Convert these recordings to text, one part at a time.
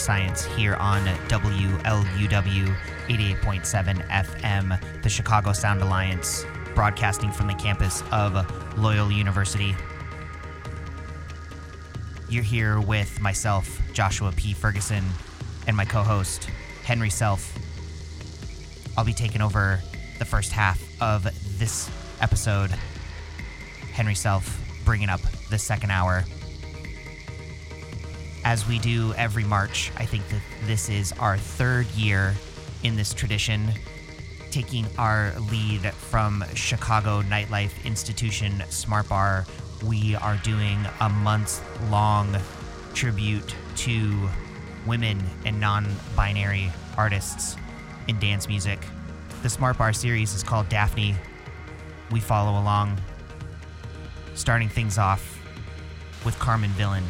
Science here on WLUW 88.7 FM, the Chicago Sound Alliance, broadcasting from the campus of Loyola University. You're here with myself, Joshua P. Ferguson, and my co host, Henry Self. I'll be taking over the first half of this episode. Henry Self bringing up the second hour. As we do every March, I think that this is our third year in this tradition, taking our lead from Chicago nightlife institution Smart Bar. We are doing a month long tribute to women and non binary artists in dance music. The Smart Bar series is called Daphne. We follow along, starting things off with Carmen Villain.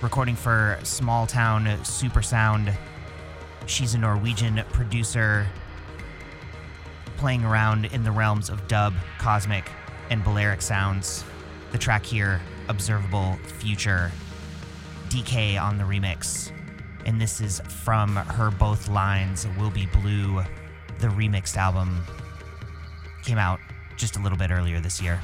Recording for Smalltown Supersound. She's a Norwegian producer playing around in the realms of dub, cosmic, and Balearic sounds. The track here, Observable Future. DK on the remix. And this is from her Both Lines Will Be Blue. The remixed album came out just a little bit earlier this year.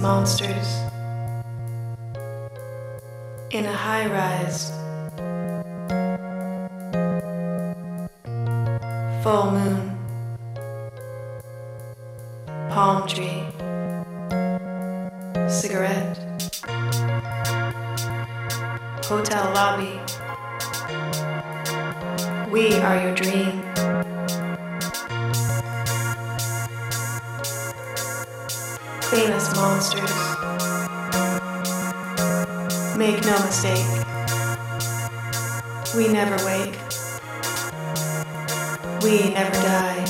monsters in a high rise. Full moon, palm tree, cigarette, hotel lobby. We are your dream. Famous monsters. Make no mistake, we never wake, we never die.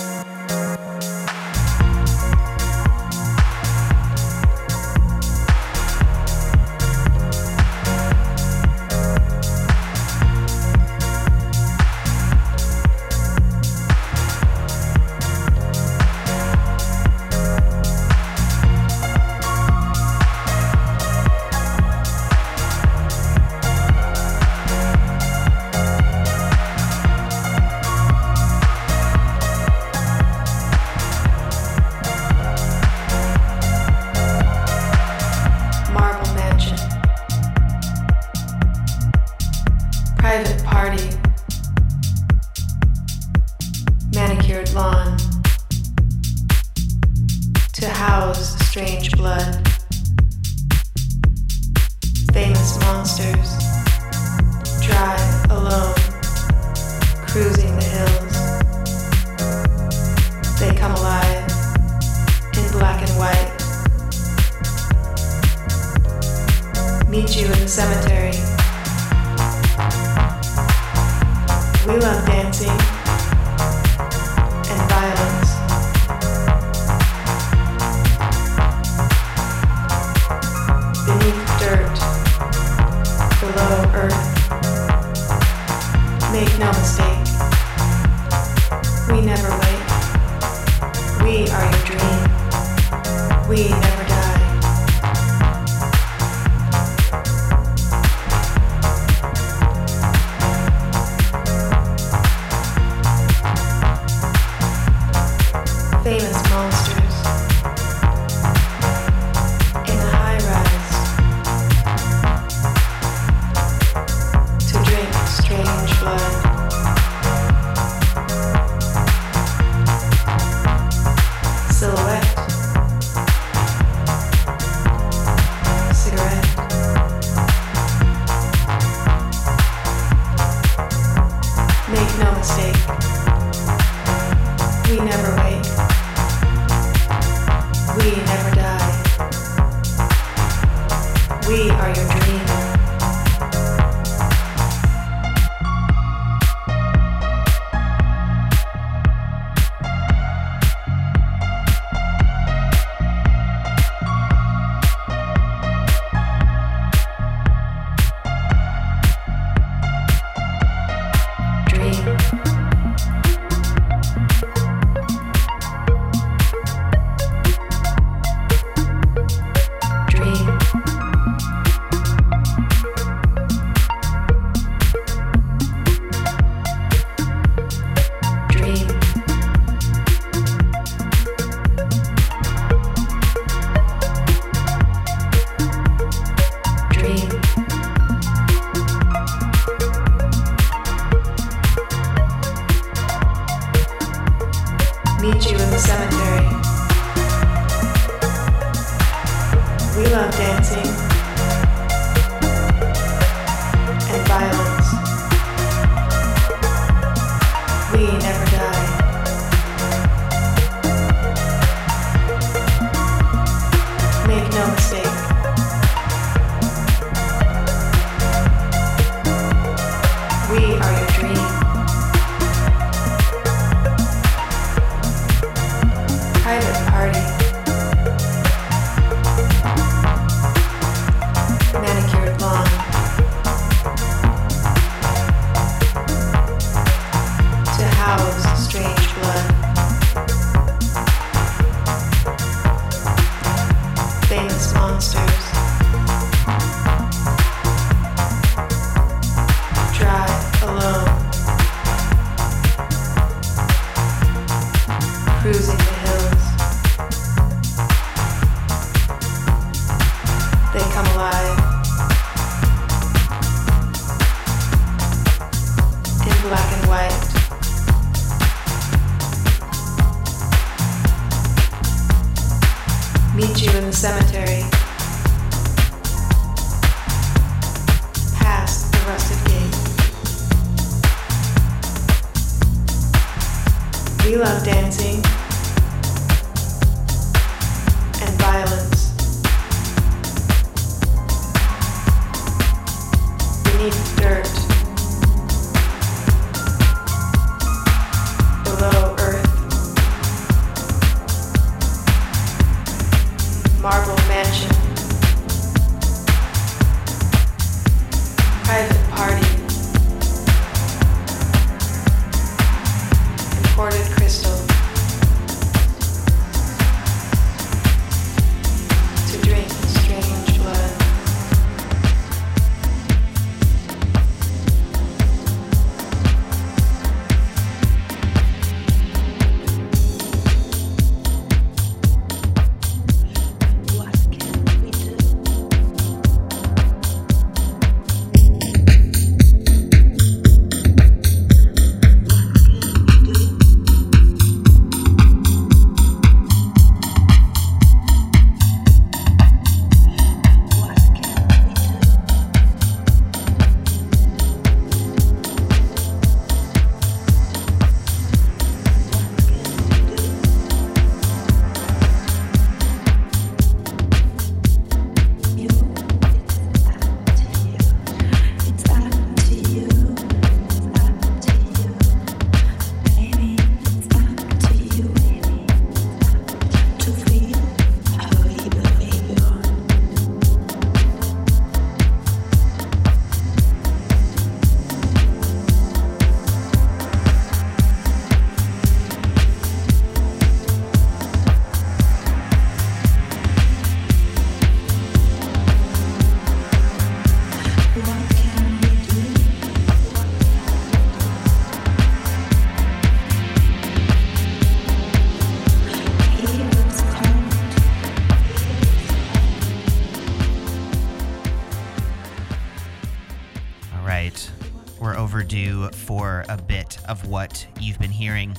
Of what you've been hearing.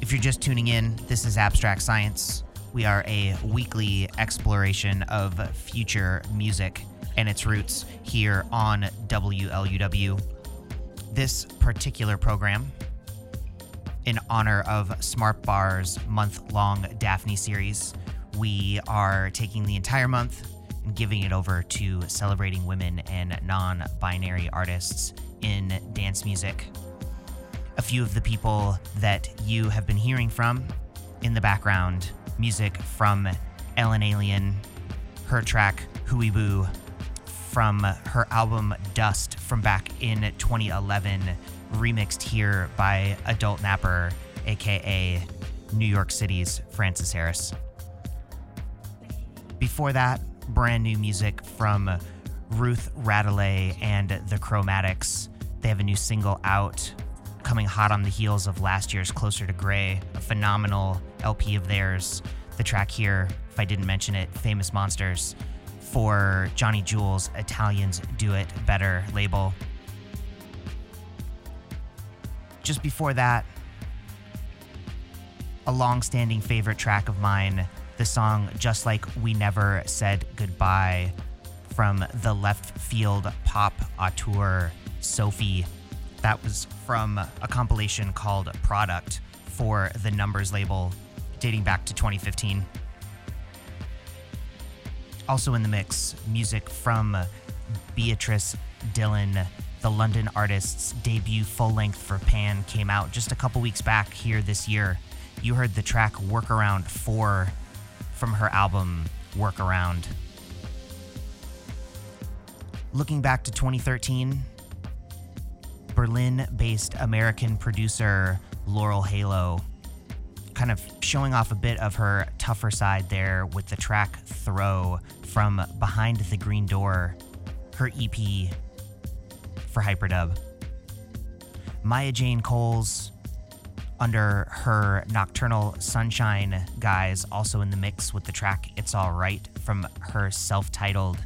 If you're just tuning in, this is Abstract Science. We are a weekly exploration of future music and its roots here on WLUW. This particular program, in honor of Smart Bar's month long Daphne series, we are taking the entire month and giving it over to celebrating women and non binary artists in dance music. A few of the people that you have been hearing from in the background music from Ellen Allien, her track Huibuh, from her album Dust from back in 2011, remixed here by Adultnapper, aka New York City's Francis Harris. Before that, brand new music from Ruth Radelet and the Chromatics. They have a new single out, coming hot on the heels of last year's Closer to Grey, a phenomenal LP of theirs. The track here, if I didn't mention it, Famous Monsters, for Johnny Jewel's Italians Do It Better label. Just before that, a long standing favorite track of mine the song Just Like We Never Said Goodbye from the left field pop auteur Sophie. That was from a compilation called Product for the Numbers label dating back to 2015. Also in the mix, music from Beatrice Dillon. The London artist's debut full length for Pan came out just a couple weeks back here this year. You heard the track Workaround 4 from her album Workaround. Looking back to 2013, Berlin based American producer Laurel Halo kind of showing off a bit of her tougher side there with the track Throw from Behind the Green Door, her EP for Hyperdub. Maya Jane Coles under her Nocturnal Sunshine guise, also in the mix with the track It's Alright from her self titled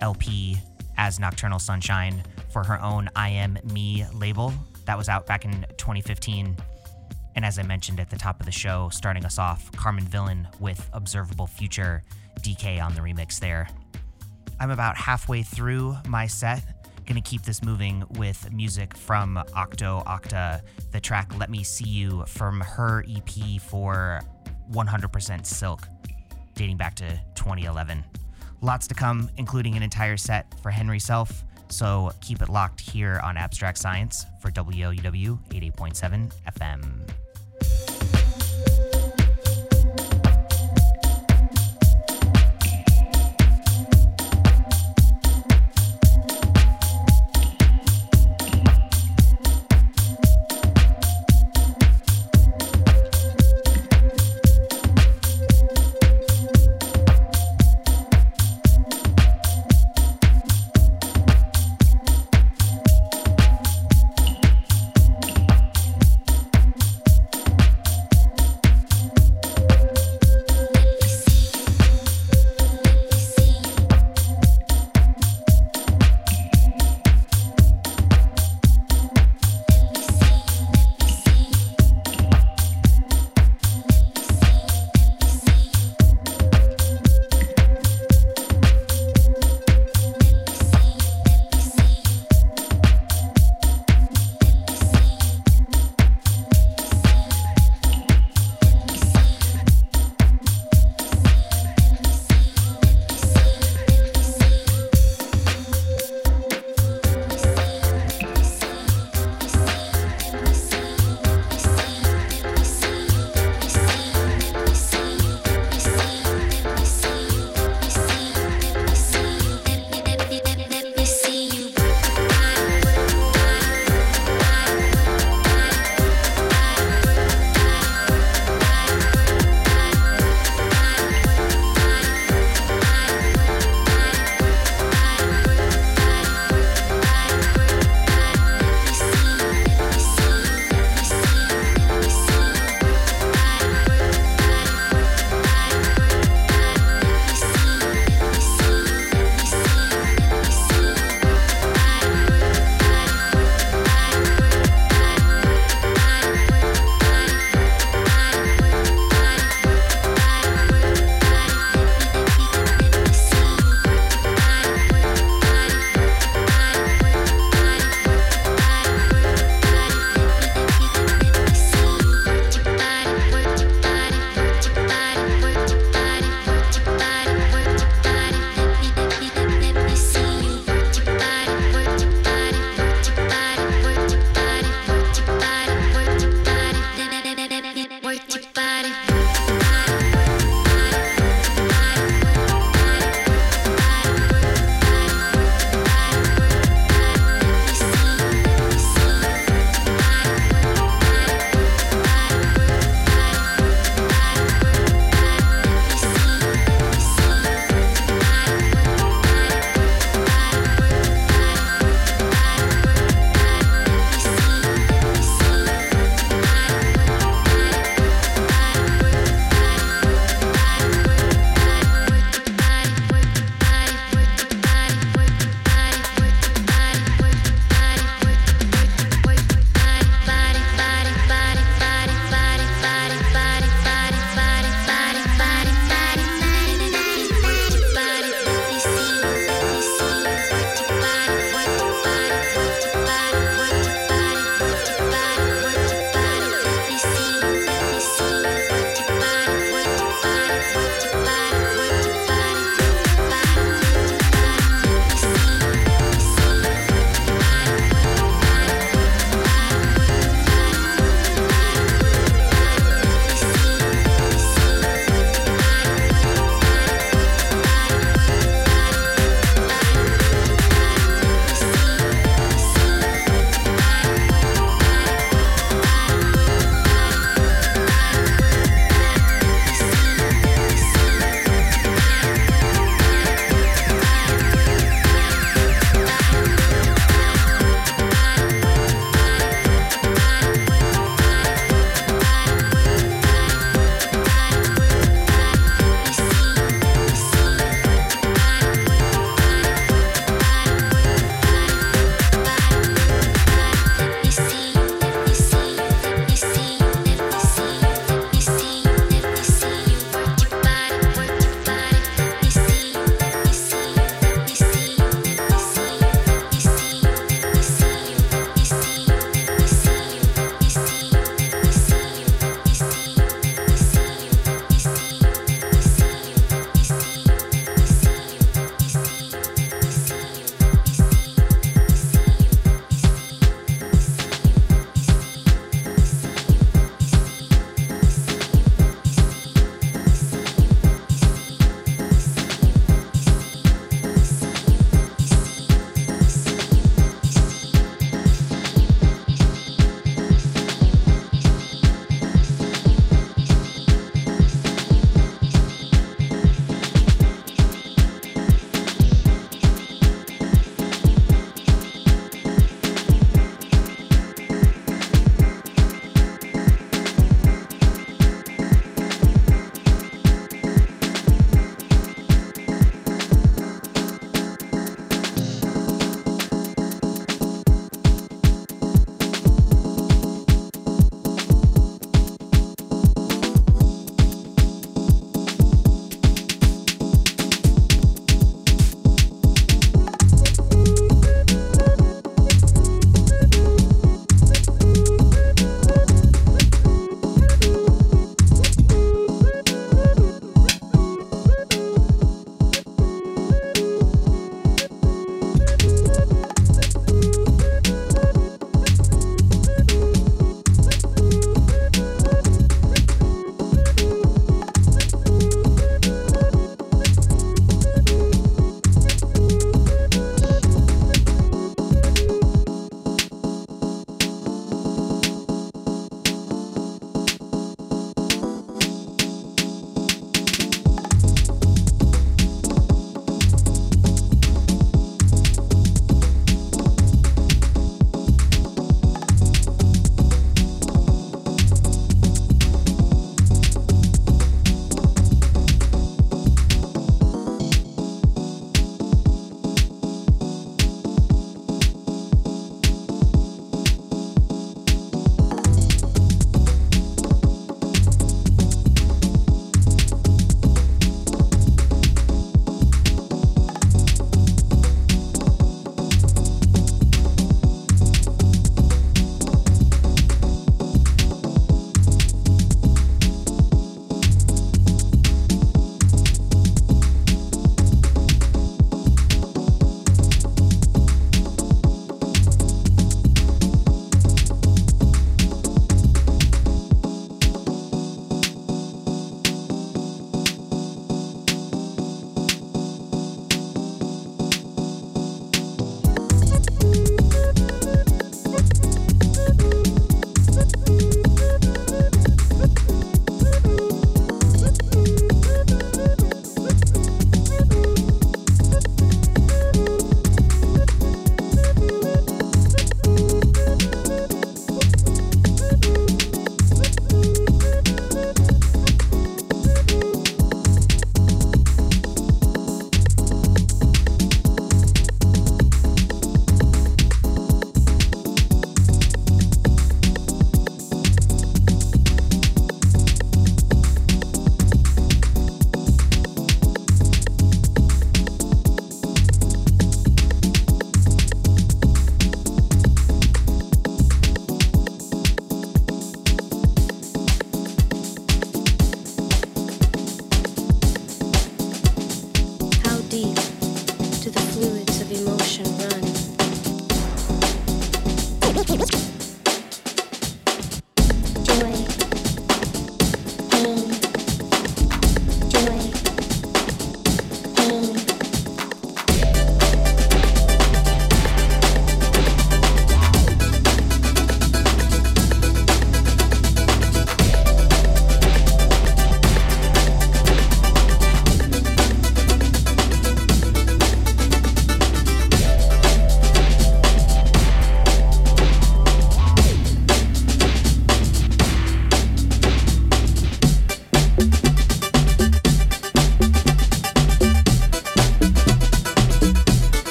LP as Nocturnal Sunshine for her own I Am Me label. That was out back in 2015. And as I mentioned at the top of the show, starting us off, Carmen Villain with Observable Future, DK on the remix there. I'm about halfway through my set Gonna keep this moving with music from Octo Octa, the track Let Me See You from her EP for 100% Silk, dating back to 2011. Lots to come, including an entire set for Henry Self, so keep it locked here on Abstract Science for WLUW 88.7 FM.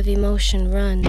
Of emotion run?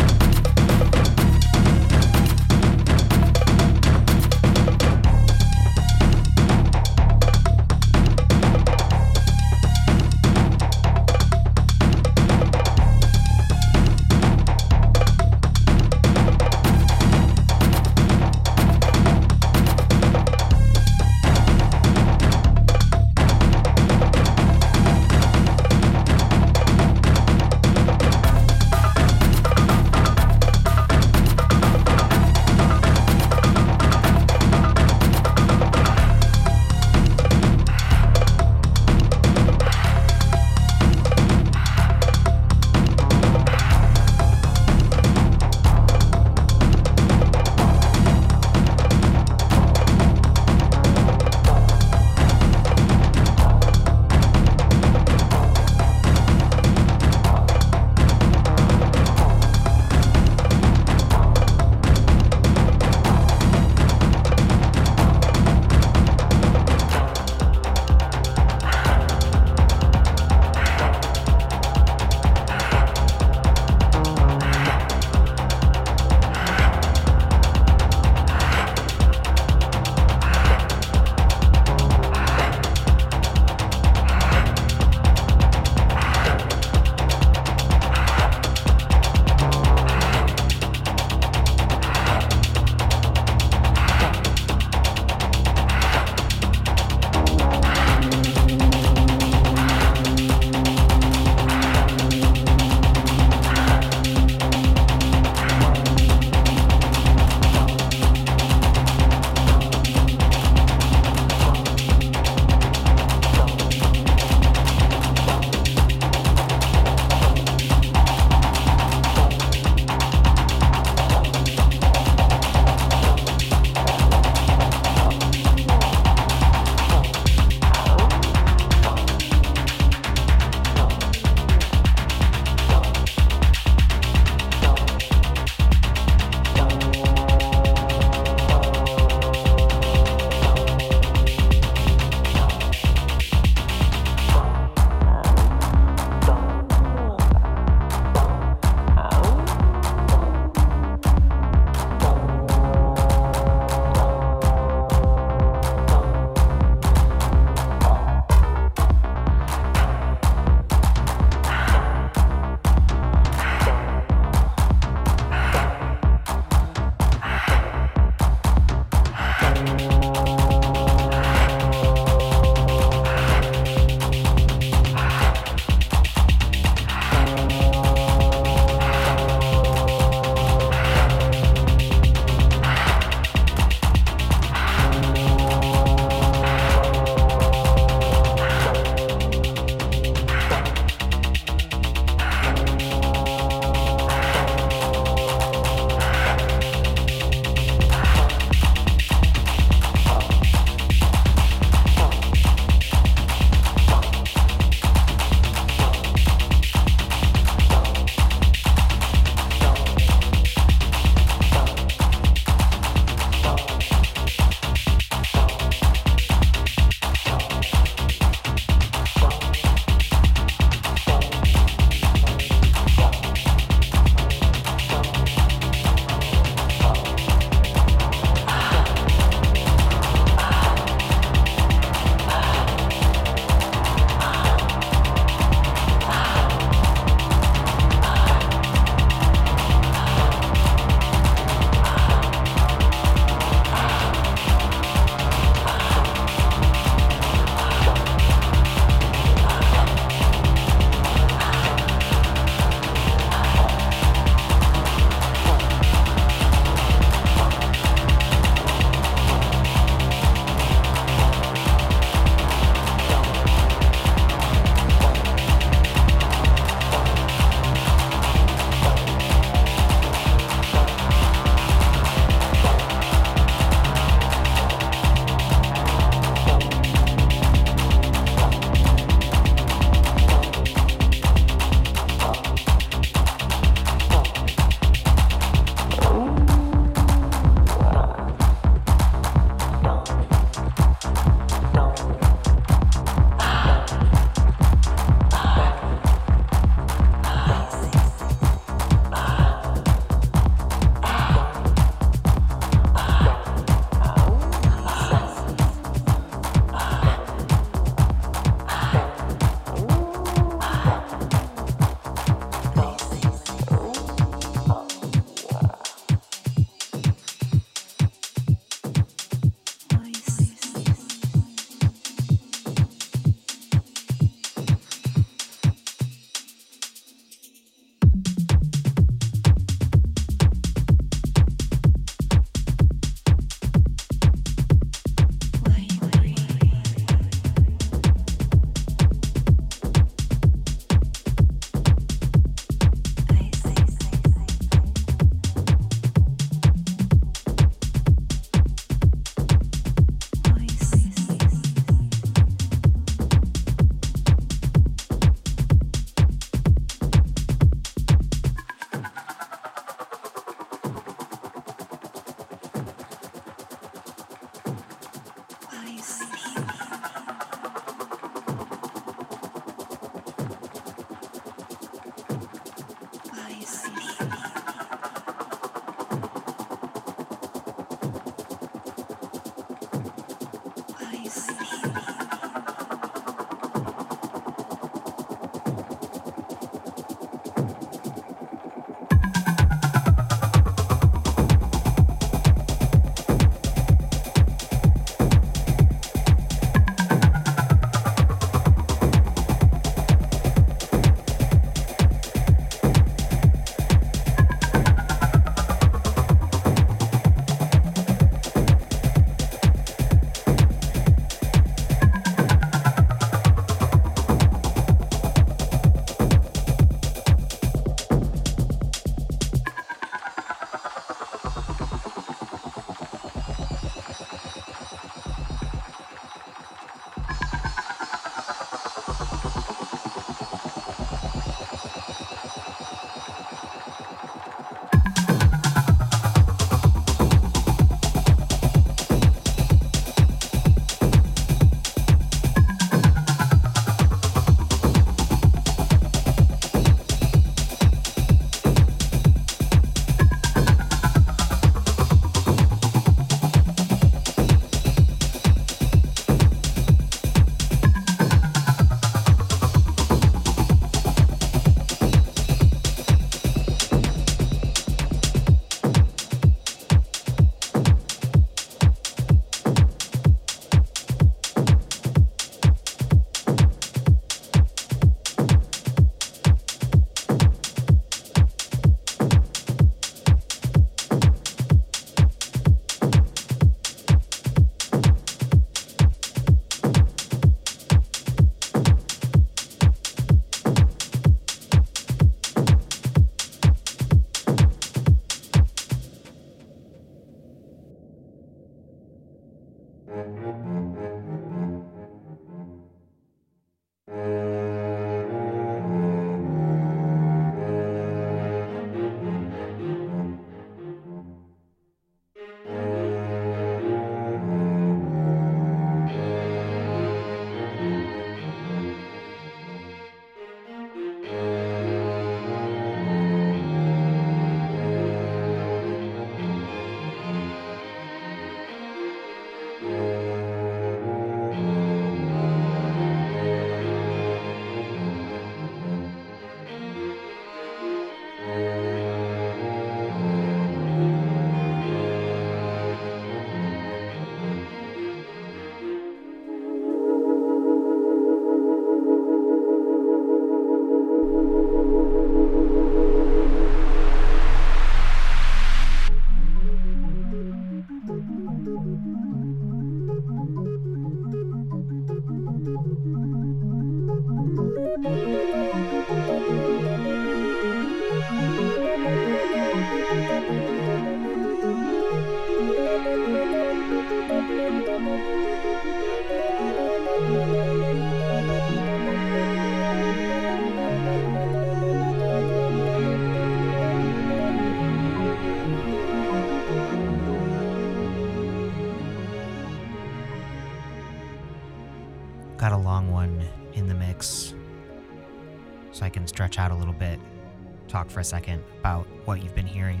A second about what you've been hearing.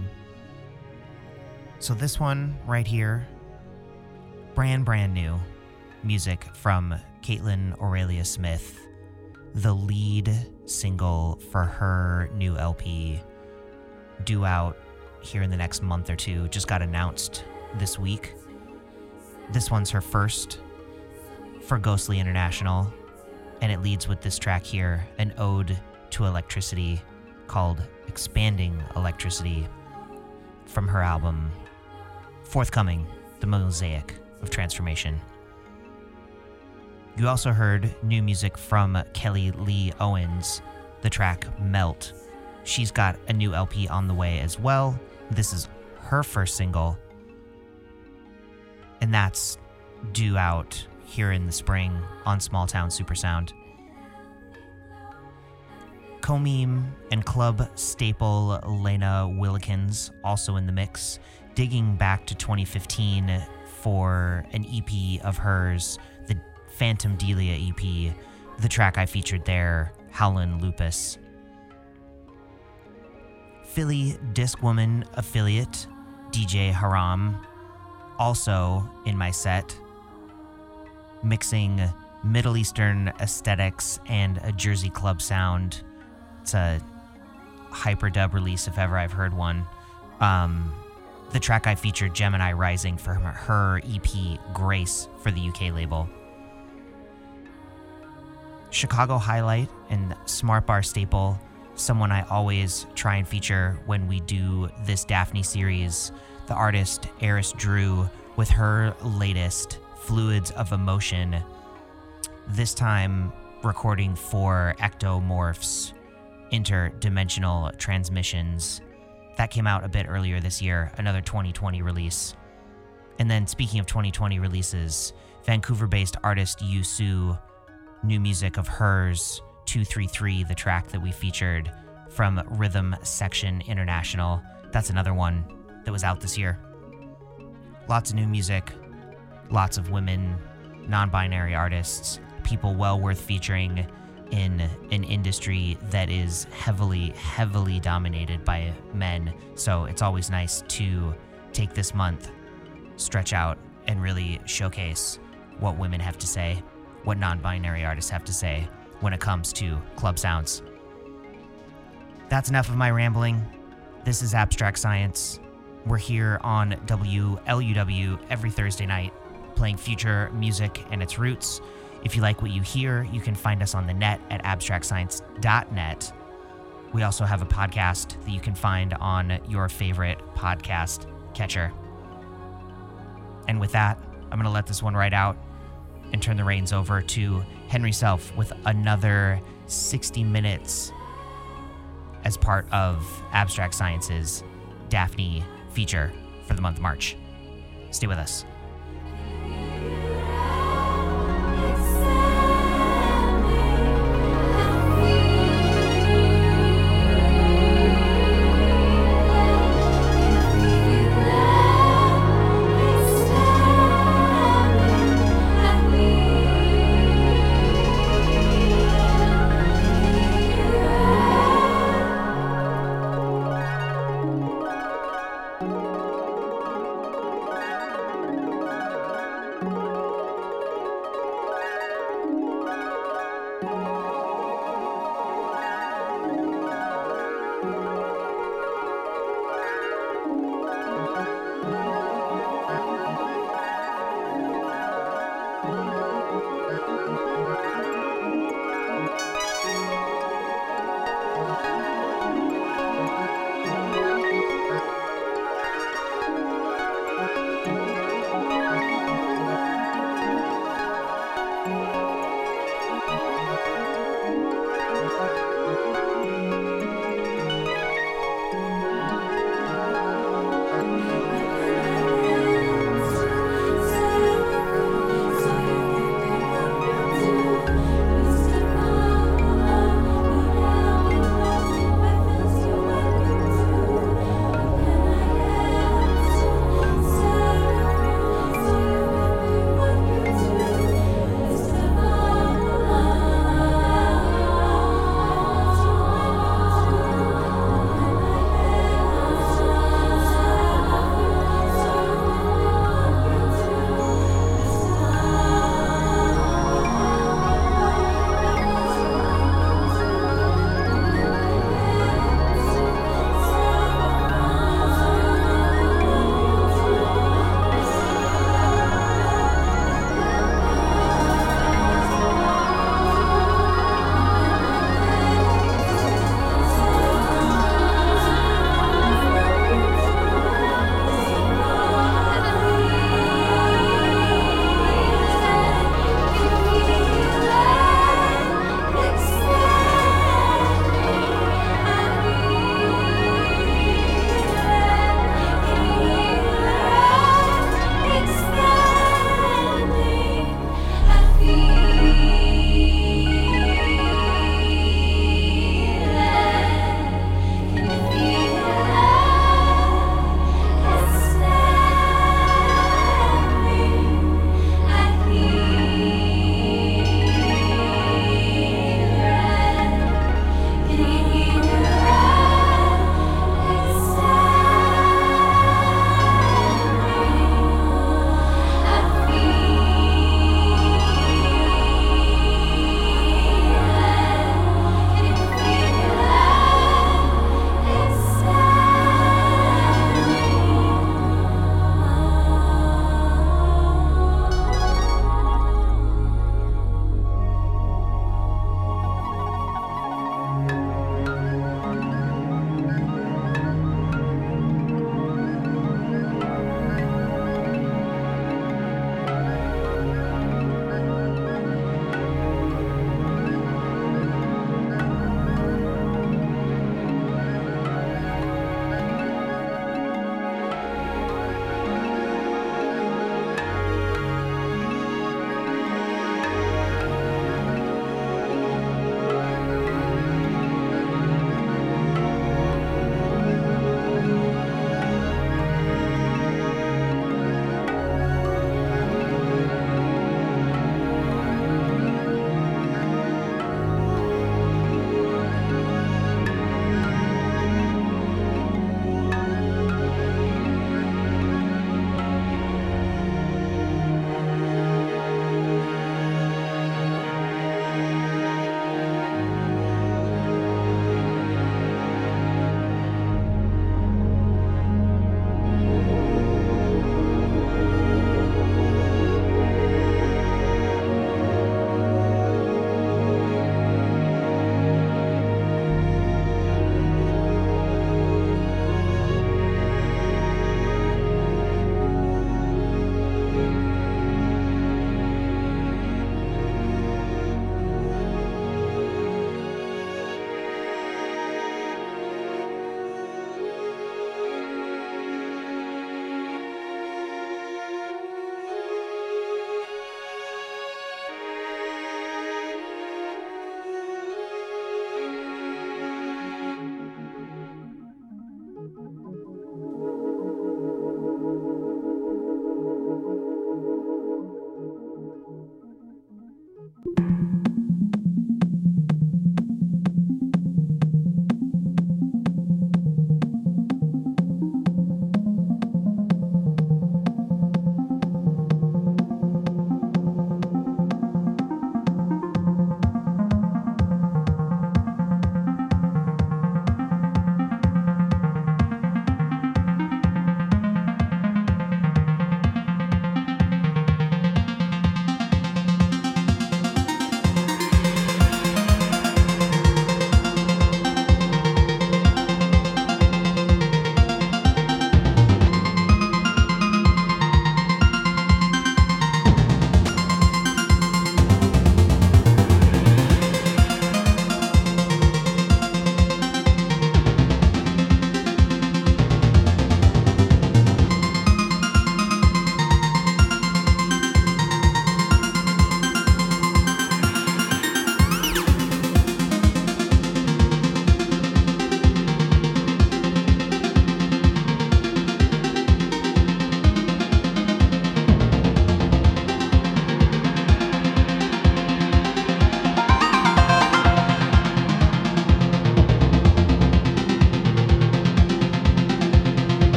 So, this one right here, brand, brand new music from Kaitlyn Aurelia Smith, the lead single for her new LP, due out here in the next month or two, just got announced this week. This one's her first for Ghostly International, and it leads with this track here an ode to electricity called Expanding Electricity from her album forthcoming The Mosaic of Transformation. You also heard new music from Kelly Lee Owens, the track Melt. She's got a new LP on the way as well. This is her first single, and that's due out here in the spring on Smalltown Supersound. Comeme and club staple Lena Willikens also in the mix, digging back to 2015 for an EP of hers, the Phantom Delia EP, the track I featured there, Howlin' Lupus. Philly Discwoman affiliate, DJ Haram, also in my set, mixing Middle Eastern aesthetics and a Jersey club sound. It's a hyperdub release if ever I've heard one. Um, the track I featured, Gemini Rising, for her EP Grace for the UK label. Chicago Highlight and Smart Bar Staple, someone I always try and feature when we do this Daphne series. The artist Eris Drew with her latest Fluids of Emotion, this time recording for Ectomorphs Interdimensional Transmissions. That came out a bit earlier this year, another 2020 release. And then, speaking of 2020 releases, Vancouver based artist Yu Su, new music of hers, 233, the track that we featured from Rhythm Section International. That's another one that was out this year. Lots of new music, lots of women, non binary artists, people well worth featuring in an industry that is heavily, heavily dominated by men. So it's always nice to take this month, stretch out, and really showcase what women have to say, what non binary artists have to say when it comes to club sounds. That's enough of my rambling. This is Abstract Science. We're here on WLUW every Thursday night playing future music and its roots. If you like what you hear, you can find us on the net at abstractscience.net. We also have a podcast that you can find on your favorite podcast catcher. And with that, I'm going to let this one ride out and turn the reins over to Henry Self with another 60 minutes as part of Abstract Science's Daphne feature for the month of March. Stay with us.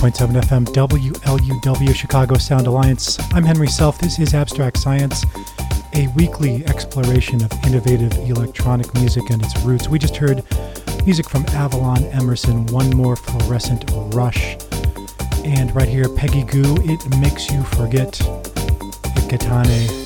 88.7 FM WLUW Chicago Sound Alliance. I'm Henry Self. This is Abstract Science, a weekly exploration of innovative electronic music and its roots. We just heard music from Avalon Emerson, One More Fluorescent Rush. And right here, Peggy Gou, It Makes You Forget, Itgehane.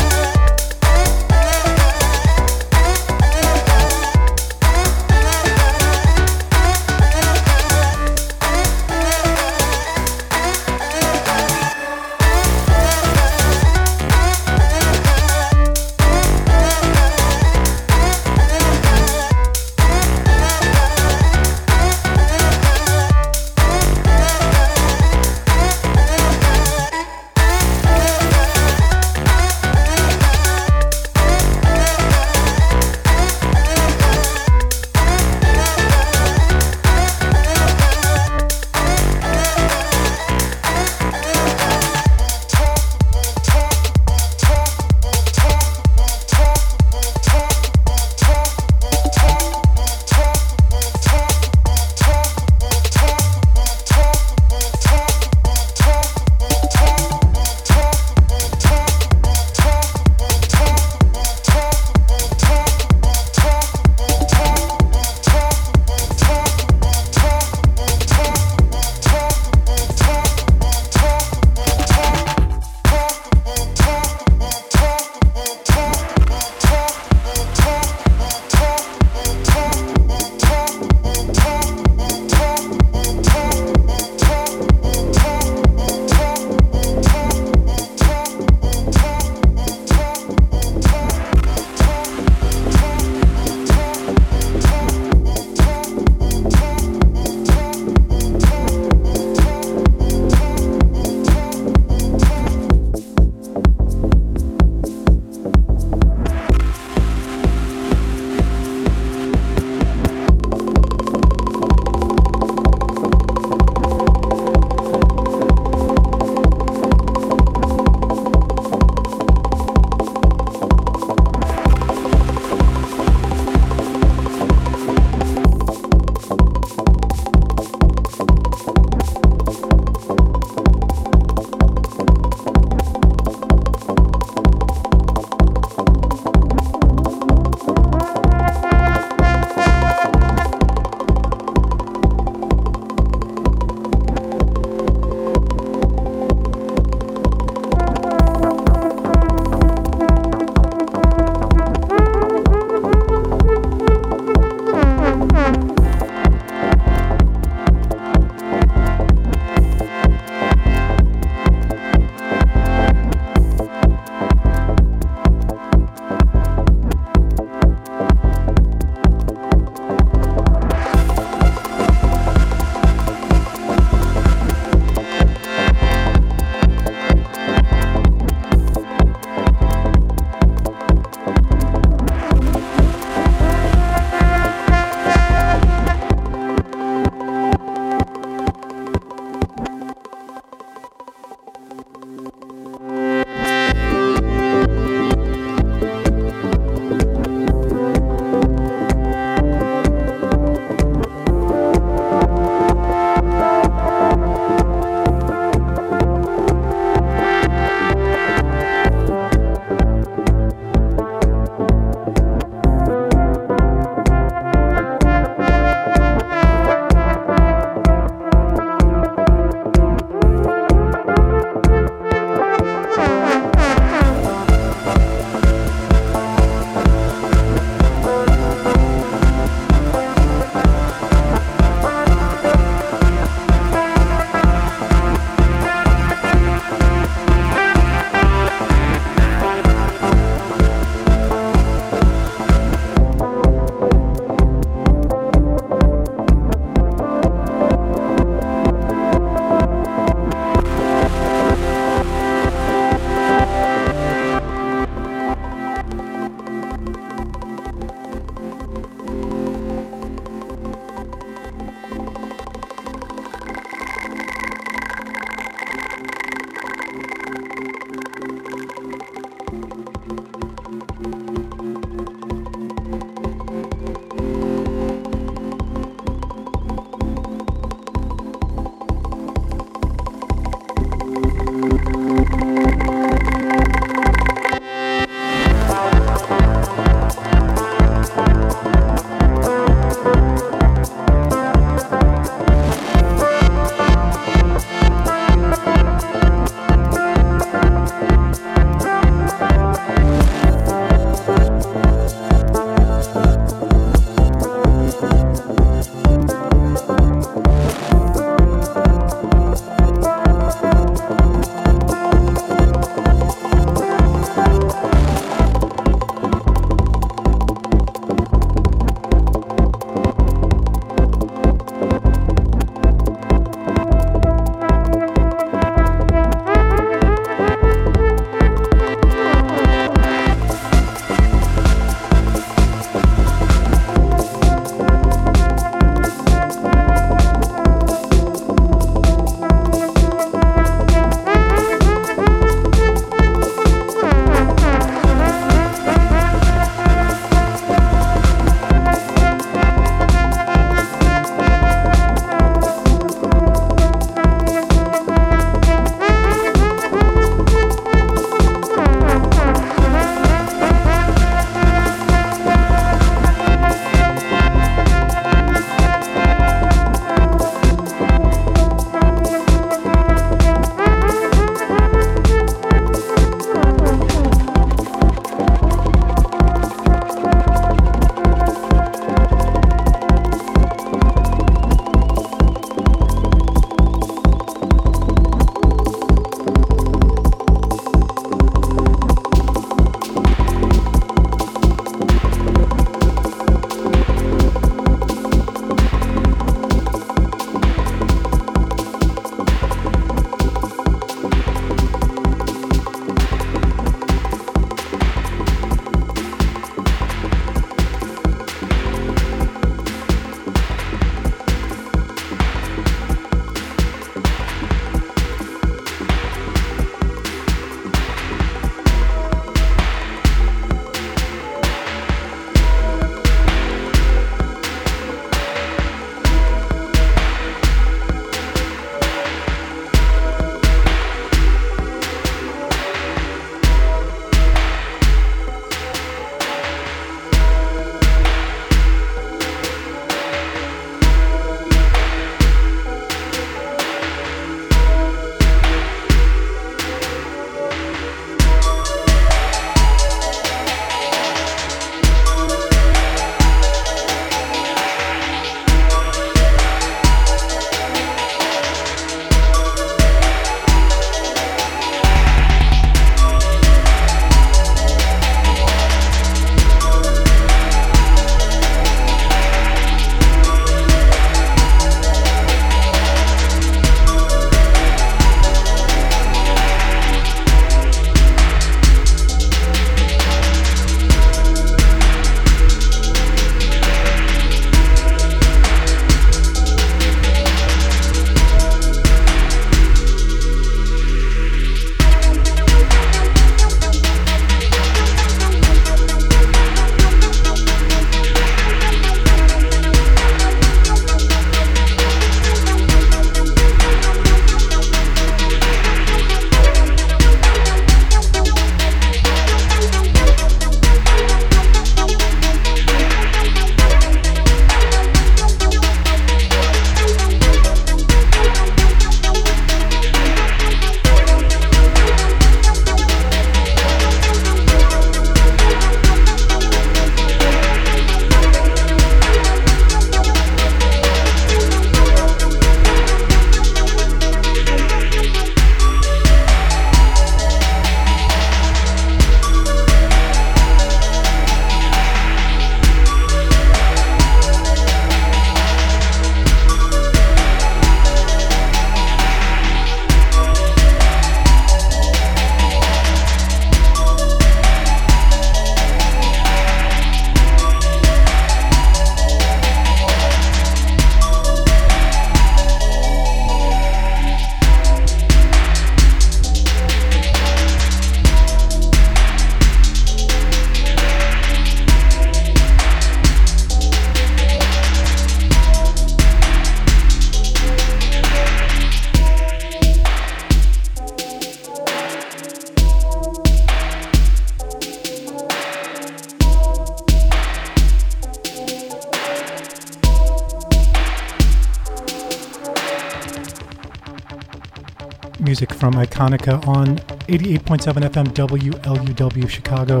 Music on 88.7 FM WLUW Chicago.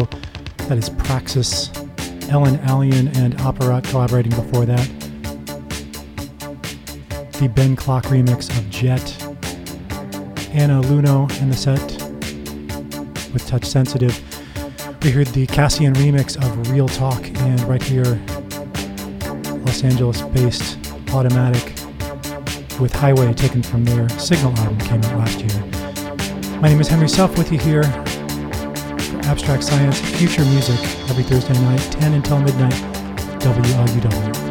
That is Praxis, Ellen Allien, and Apparat collaborating before that. The Ben Klock remix of Jet. Anna Lunoe in the set with Touch Sensitive. We heard the Cassian remix of Real Talk, and right here, Los Angeles based Automatic with Highway taken from their Signal album came out last year. My name is Henry Self with you here for Abstract Science Future Music every Thursday night, 10 until midnight, WLUW.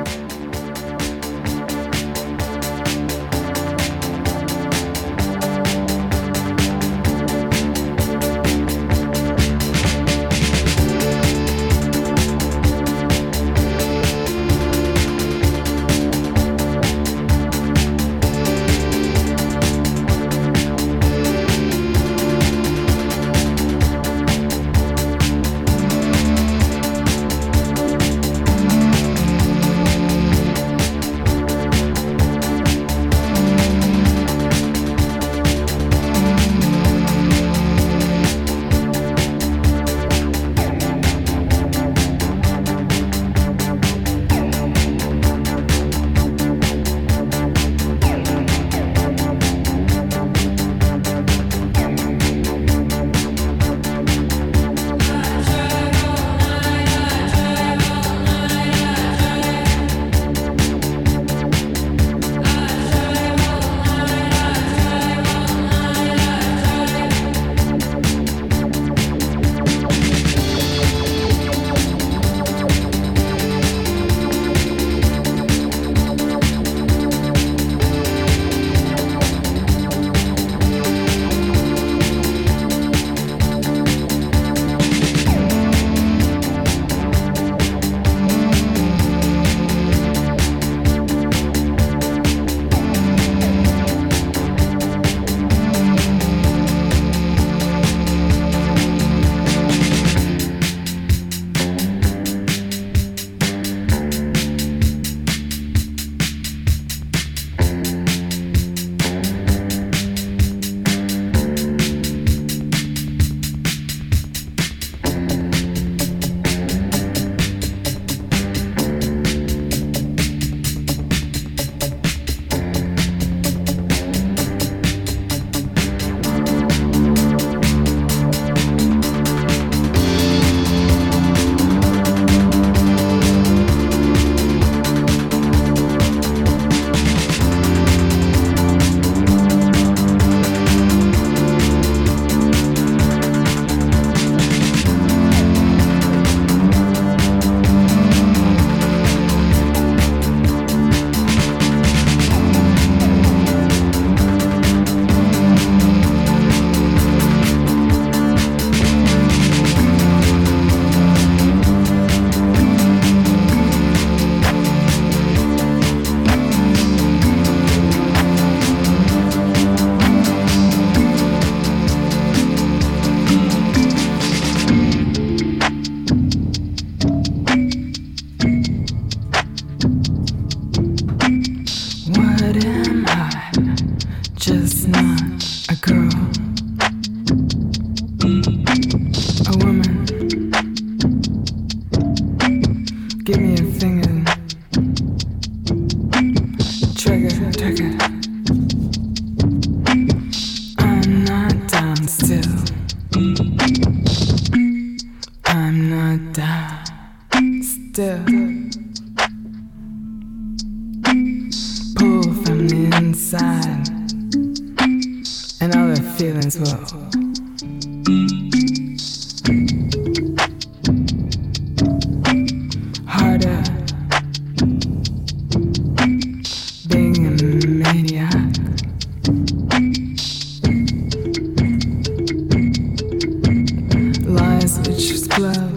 just blow.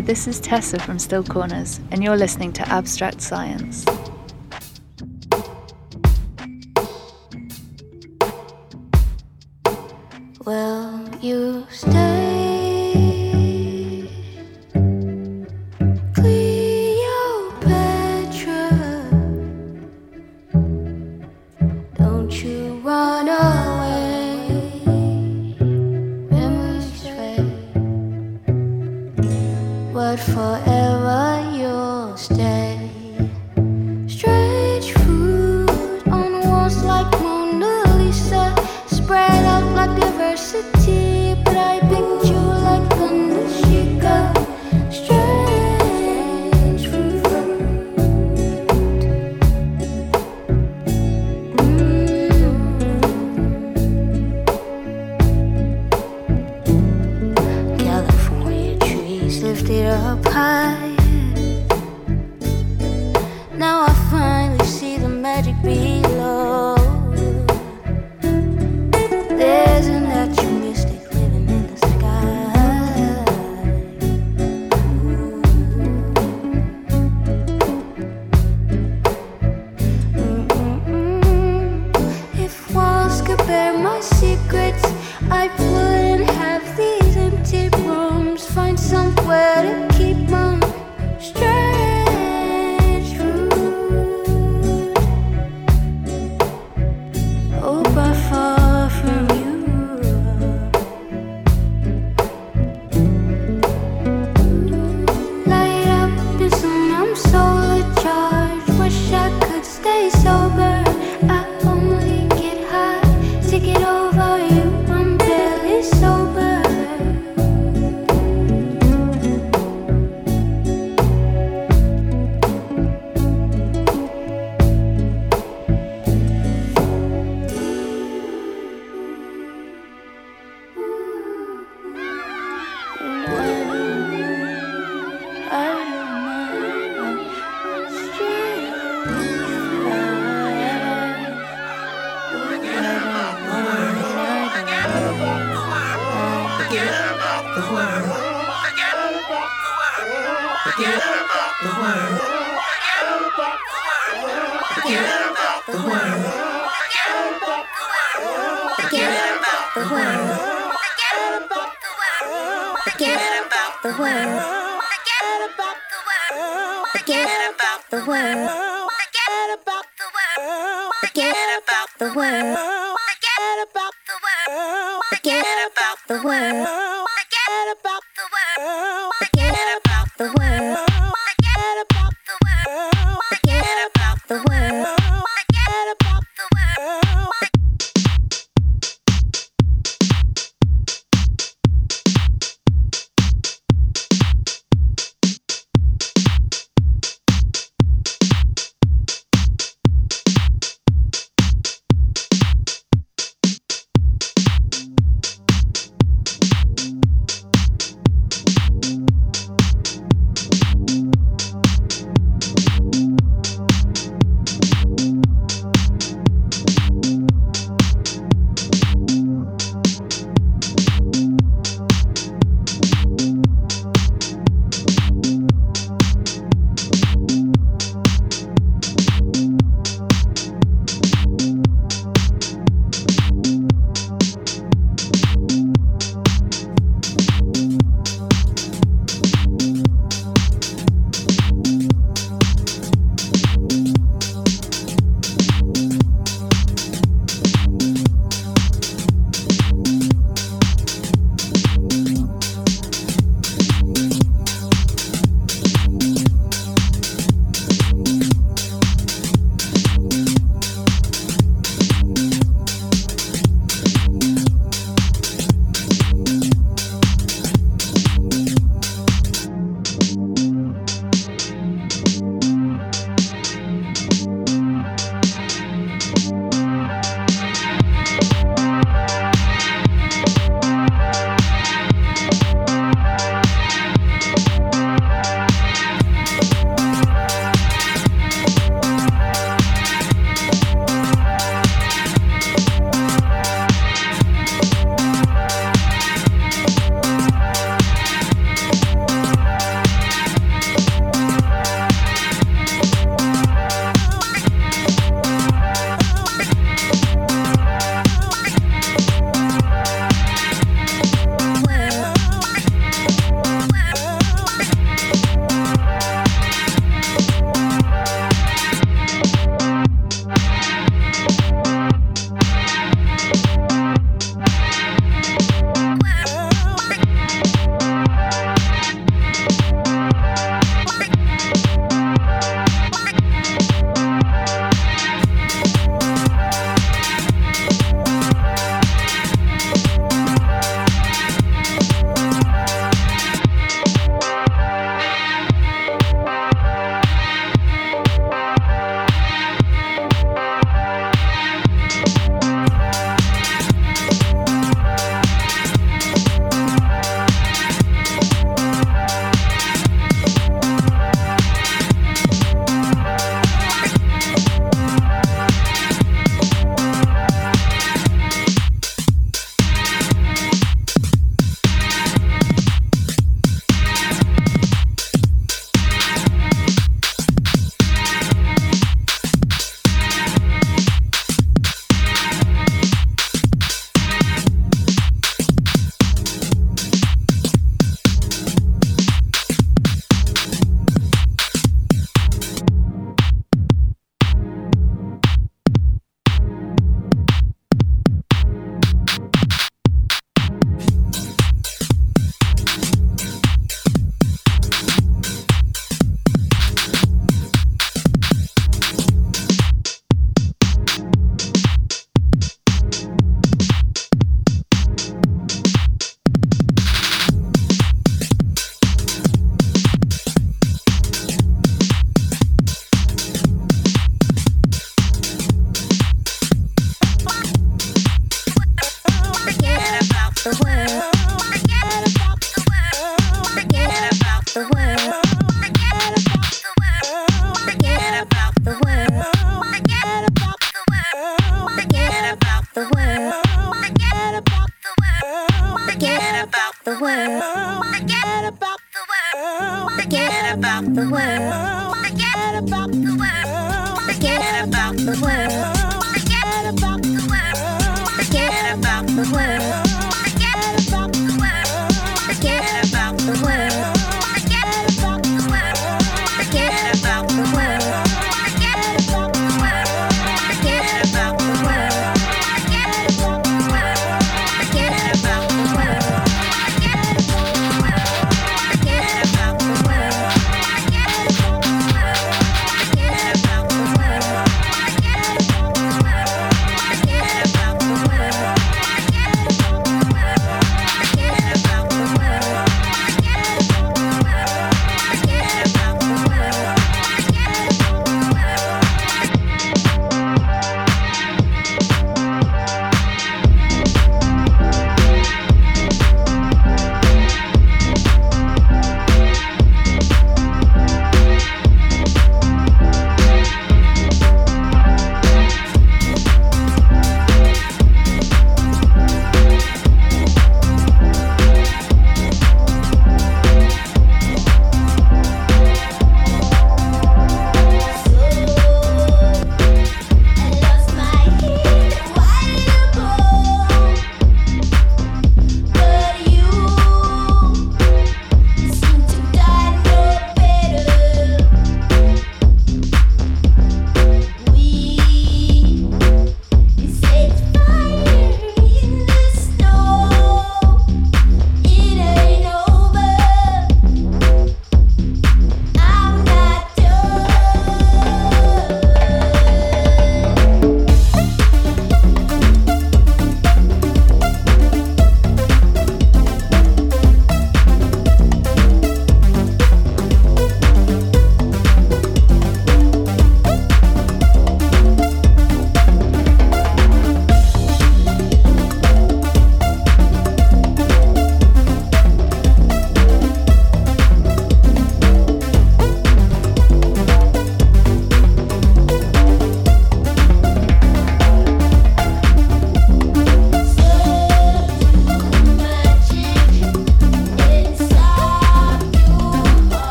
This is Tessa from Still Corners, and you're listening to Abstract Science. bear my secrets. I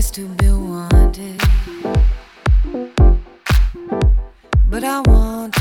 to be wanted. But I want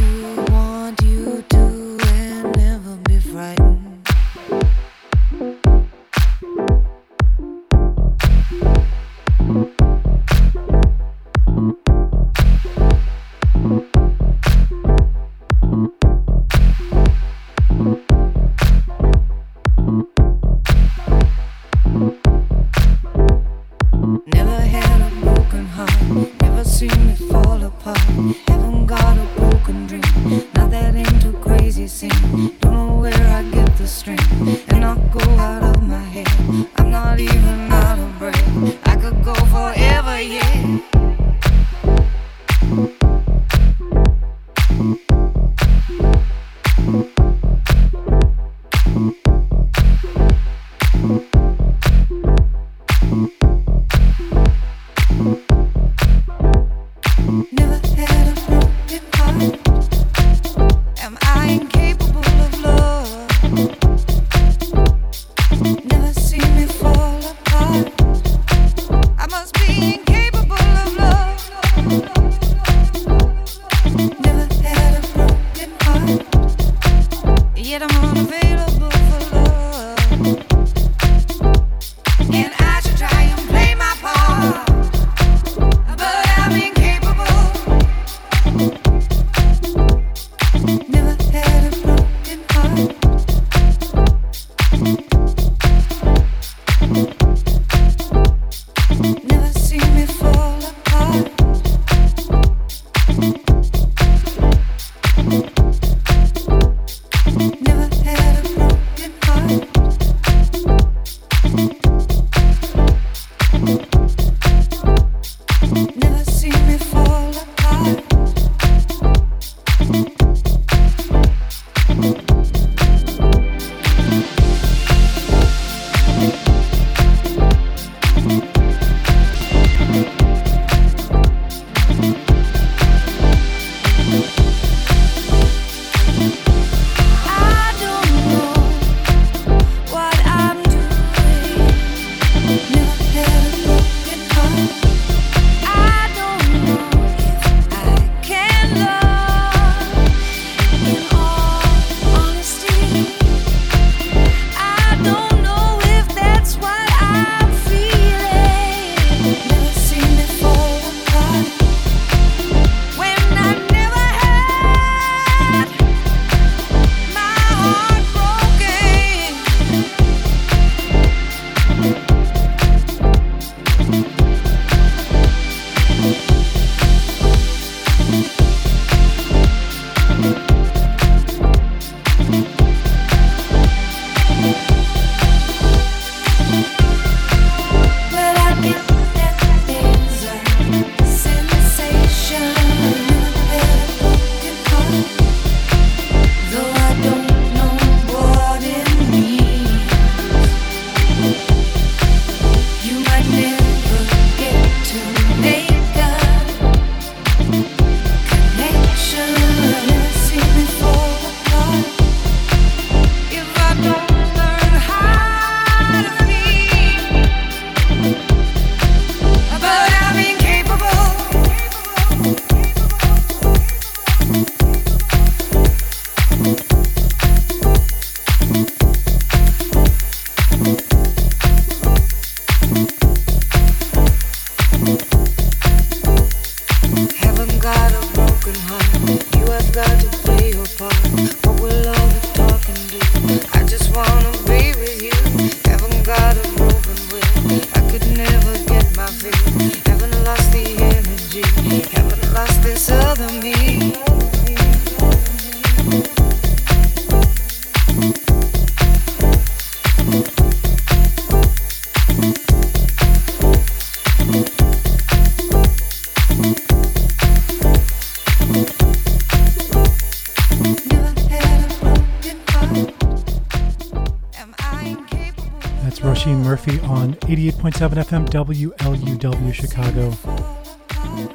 88.7 FM WLUW Chicago.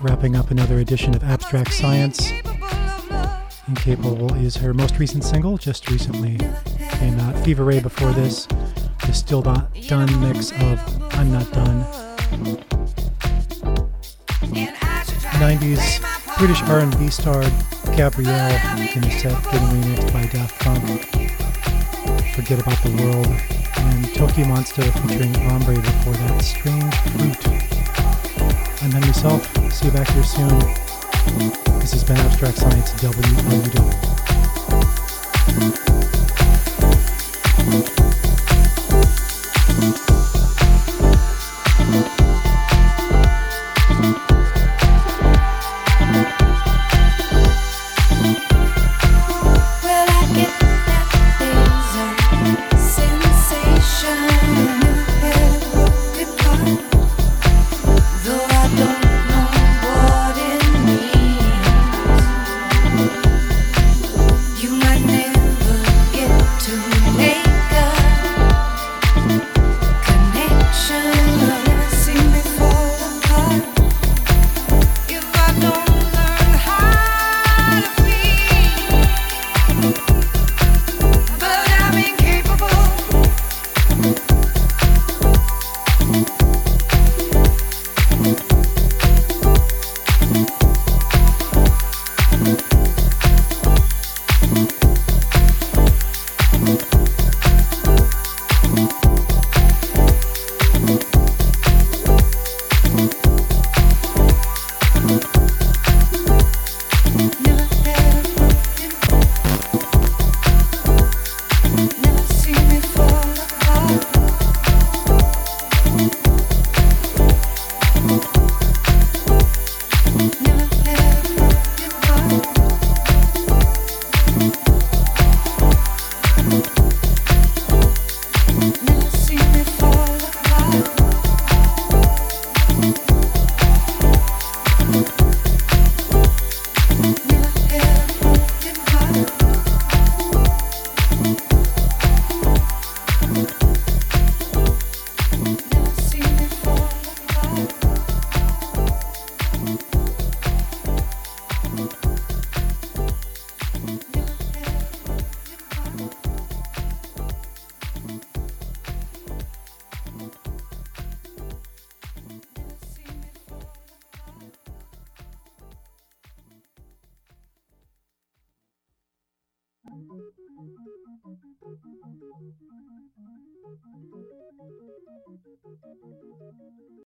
Wrapping up another edition of Abstract Science. Incapable is her most recent single, just recently came out. Fever Ray before this. The Still Not Done mix of I'm Not Done. 90s British R&B star Gabrielle in a set getting remixed by Daft Punk. Forget About the World and Tokyo Monster featuring Ombre before that Strange Fruit. I'm Henry Self. See you back here soon. This has been Abstract Science WLUW.